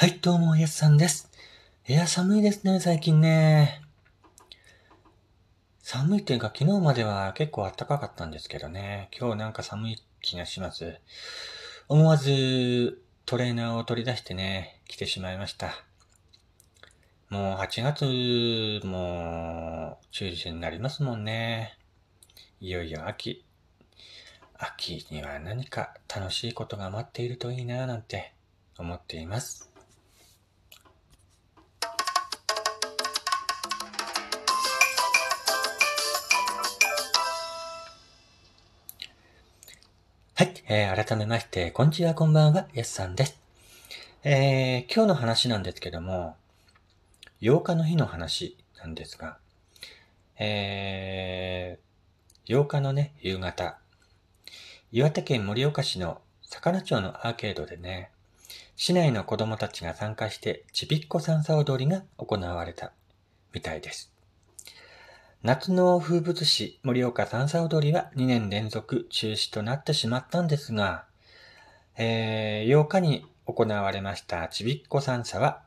はい、どうも、やすさんです。いや、寒いですね、最近ね。寒いっていうか、昨日までは結構暖かかったんですけどね。今日なんか寒い気がします。思わずトレーナーを取り出してね、来てしまいました。もう8月も中旬になりますもんね。いよいよ秋。秋には何か楽しいことが待っているといいなぁなんて思っています。えー、改めまして、こんにちは、こんばんは、やすさんです。えー、今日の話なんですけども、8日の日の話なんですが、えー、8日のね、夕方、岩手県盛岡市の魚町のアーケードでね、市内の子供たちが参加してちびっこさんさ踊りが行われたみたいです。夏の風物詩、盛岡三叉踊りは2年連続中止となってしまったんですが、えー、8日に行われましたちびっこ三叉は、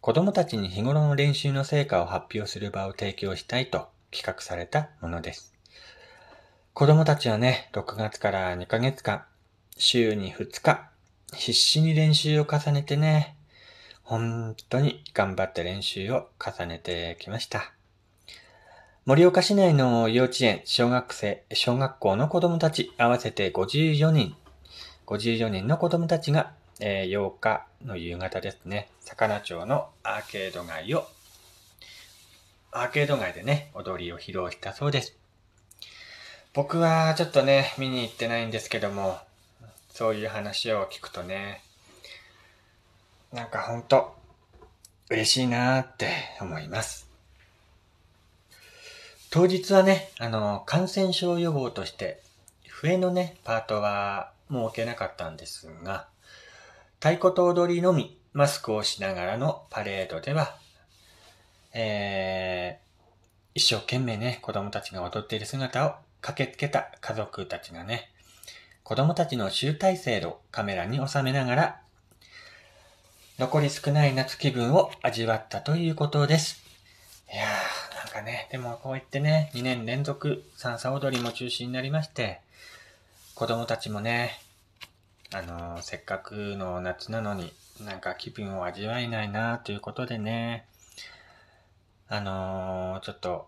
子供たちに日頃の練習の成果を発表する場を提供したいと企画されたものです。子供たちはね、6月から2ヶ月間、週に2日、必死に練習を重ねてね、本当に頑張って練習を重ねてきました。盛岡市内の幼稚園、小学生、小学校の子供たち、合わせて54人、54人の子供たちが、えー、8日の夕方ですね、魚町のアーケード街を、アーケード街でね、踊りを披露したそうです。僕はちょっとね、見に行ってないんですけども、そういう話を聞くとね、なんかほんと、嬉しいなーって思います。当日はね、あの、感染症予防として、笛のね、パートは設けなかったんですが、太鼓と踊りのみ、マスクをしながらのパレードでは、えー、一生懸命ね、子供たちが踊っている姿を駆けつけた家族たちがね、子供たちの集大成をカメラに収めながら、残り少ない夏気分を味わったということです。いやー、かね、でもこう言ってね、2年連続三叉踊りも中止になりまして、子供たちもね、あの、せっかくの夏なのになんか気分を味わえないなということでね、あのー、ちょっと、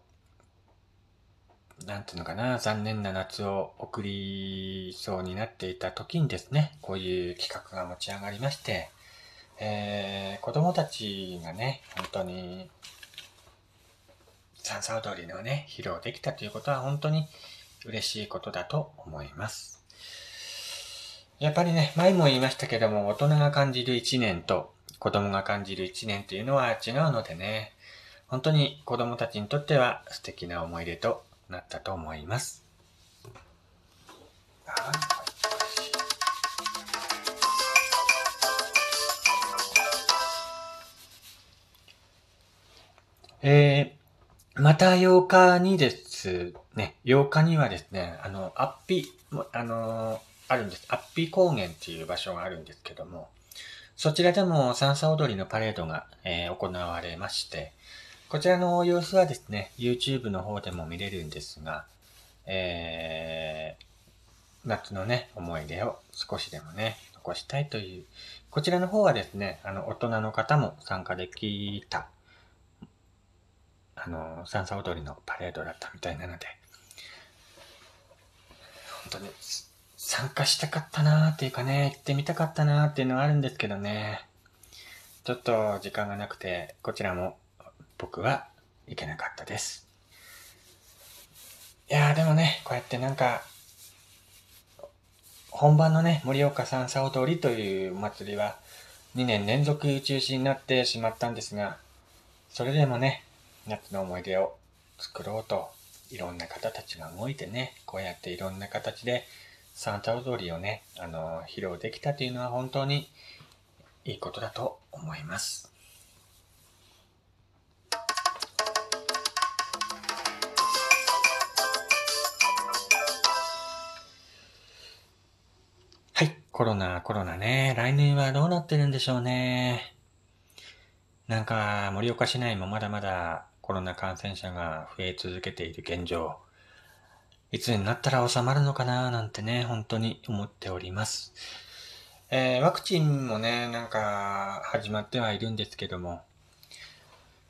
なんていうのかな、残念な夏を送りそうになっていた時にですね、こういう企画が持ち上がりまして、えー、子供たちがね、本当に三叉踊りのね、披露できたということは本当に嬉しいことだと思います。やっぱりね、前も言いましたけども、大人が感じる一年と子供が感じる一年というのは違うのでね、本当に子供たちにとっては素敵な思い出となったと思います。えー、また8日にですね、8日にはですね、あの、アッピ、あの、あるんです。アッピ高原っていう場所があるんですけども、そちらでも三叉踊りのパレードが、えー、行われまして、こちらの様子はですね、YouTube の方でも見れるんですが、えー、夏のね、思い出を少しでもね、残したいという、こちらの方はですね、あの、大人の方も参加できたあの、三叉踊りのパレードだったみたいなので、本当に参加したかったなーっていうかね、行ってみたかったなーっていうのはあるんですけどね、ちょっと時間がなくて、こちらも僕は行けなかったです。いやーでもね、こうやってなんか、本番のね、盛岡三叉踊りという祭りは2年連続中止になってしまったんですが、それでもね、夏の思い出を作ろうと、いろんな方たちが動いてね、こうやっていろんな形でサンタ踊りをね、あの、披露できたというのは本当にいいことだと思います。はい、コロナ、コロナね、来年はどうなってるんでしょうね。なんか、盛岡市内もまだまだコロナ感染者が増え続けている現状。いつになったら収まるのかななんてね、本当に思っております。えー、ワクチンもね、なんか始まってはいるんですけども、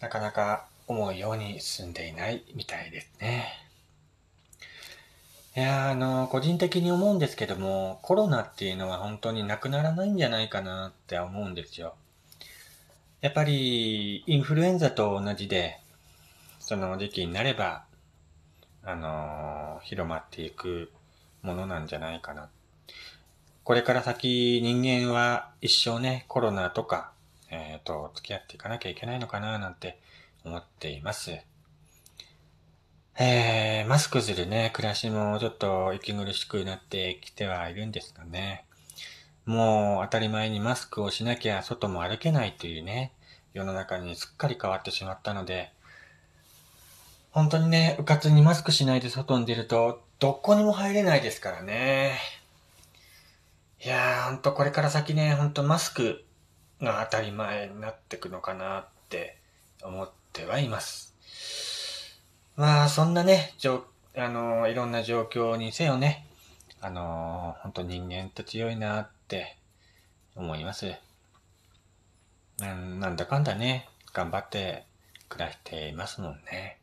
なかなか思うように進んでいないみたいですね。いやあの、個人的に思うんですけども、コロナっていうのは本当になくならないんじゃないかなって思うんですよ。やっぱり、インフルエンザと同じで、その時期になれば、あの、広まっていくものなんじゃないかな。これから先人間は一生ね、コロナとか、えっ、ー、と、付き合っていかなきゃいけないのかななんて思っています。えー、マスクするね、暮らしもちょっと息苦しくなってきてはいるんですがね。もう当たり前にマスクをしなきゃ外も歩けないというね、世の中にすっかり変わってしまったので、本当にね、うかつにマスクしないで外に出ると、どこにも入れないですからね。いやー、ほんとこれから先ね、ほんとマスクが当たり前になってくのかなって思ってはいます。まあ、そんなね、じょあのいろんな状況にせよね、あのー、本当人間って強いなって思います。ななんだかんだね、頑張って暮らしていますもんね。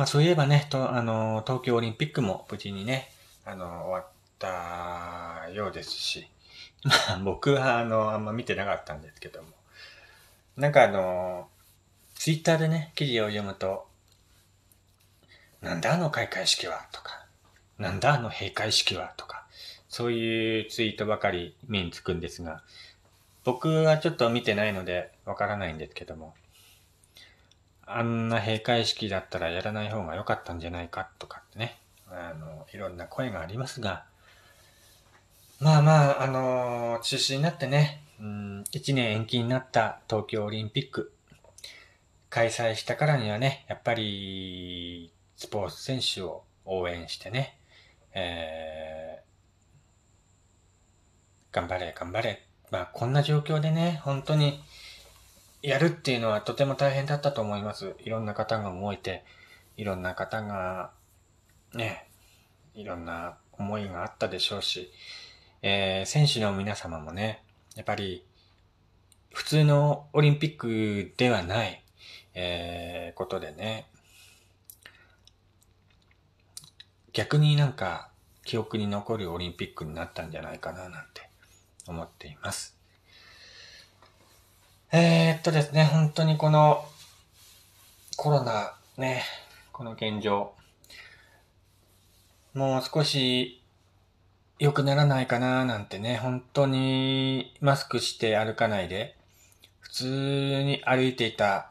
まあそういえばね、とあの東京オリンピックも無事にね、あの終わったようですし、まあ僕はあのあんま見てなかったんですけども、なんかあの、ツイッターでね、記事を読むと、なんだあの開会式はとか、なんだあの閉会式はとか、そういうツイートばかり目につくんですが、僕はちょっと見てないのでわからないんですけども、あんな閉会式だったらやらない方が良かったんじゃないかとかってね、あの、いろんな声がありますが、まあまあ、あの、中止になってね、うん、1年延期になった東京オリンピック、開催したからにはね、やっぱり、スポーツ選手を応援してね、えー、頑張れ、頑張れ。まあこんな状況でね、本当にやるっていうのはとても大変だったと思います。いろんな方が動いて、いろんな方が、ね、いろんな思いがあったでしょうし、えー、選手の皆様もね、やっぱり普通のオリンピックではない、えー、ことでね、逆になんか記憶に残るオリンピックになったんじゃないかななんて思っています。えー、っとですね、本当にこのコロナね、この現状、もう少し良くならないかななんてね、本当にマスクして歩かないで、普通に歩いていた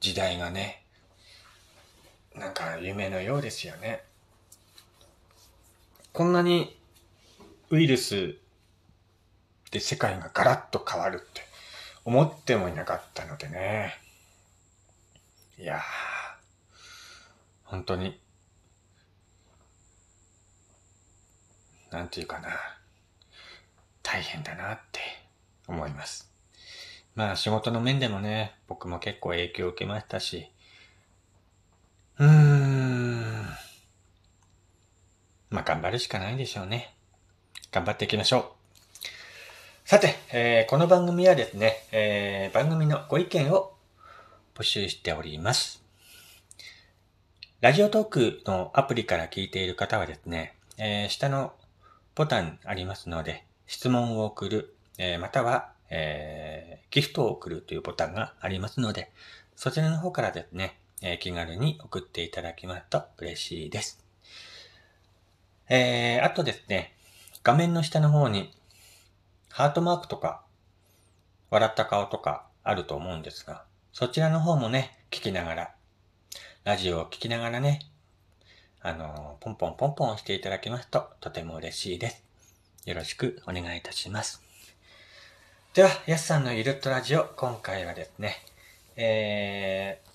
時代がね、なんか夢のようですよね。こんなにウイルスで世界がガラッと変わるって思ってもいなかったのでね。いやー、本当に、なんていうかな、大変だなって思います。まあ仕事の面でもね、僕も結構影響を受けましたし、うーん、まあ頑張るしかないでしょうね。頑張っていきましょう。さて、えー、この番組はですね、えー、番組のご意見を募集しております。ラジオトークのアプリから聞いている方はですね、えー、下のボタンありますので、質問を送る、えまたは、えギフトを送るというボタンがありますので、そちらの方からですね、え気軽に送っていただきますと嬉しいです。え、あとですね、画面の下の方に、ハートマークとか、笑った顔とかあると思うんですが、そちらの方もね、聞きながら、ラジオを聞きながらね、あの、ポンポンポンポンしていただきますととても嬉しいです。よろしくお願いいたします。では、やすさんのゆるっとラジオ、今回はですね、えー、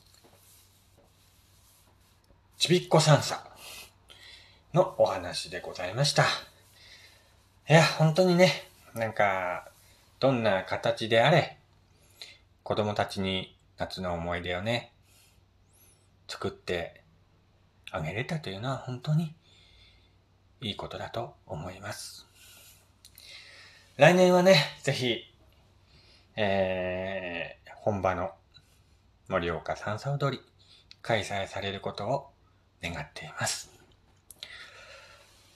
ちびっこさんさのお話でございました。いや、本当にね、なんか、どんな形であれ、子供たちに夏の思い出をね、作ってあげれたというのは本当にいいことだと思います。来年はね、ぜひ、えー、本場の盛岡三叉踊り開催されることを願っています。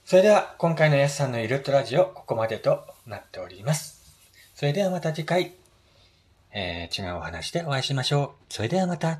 それでは今回のやすさんのイルトラジオここまでとなっております。それではまた次回、えー、違うお話でお会いしましょう。それではまた。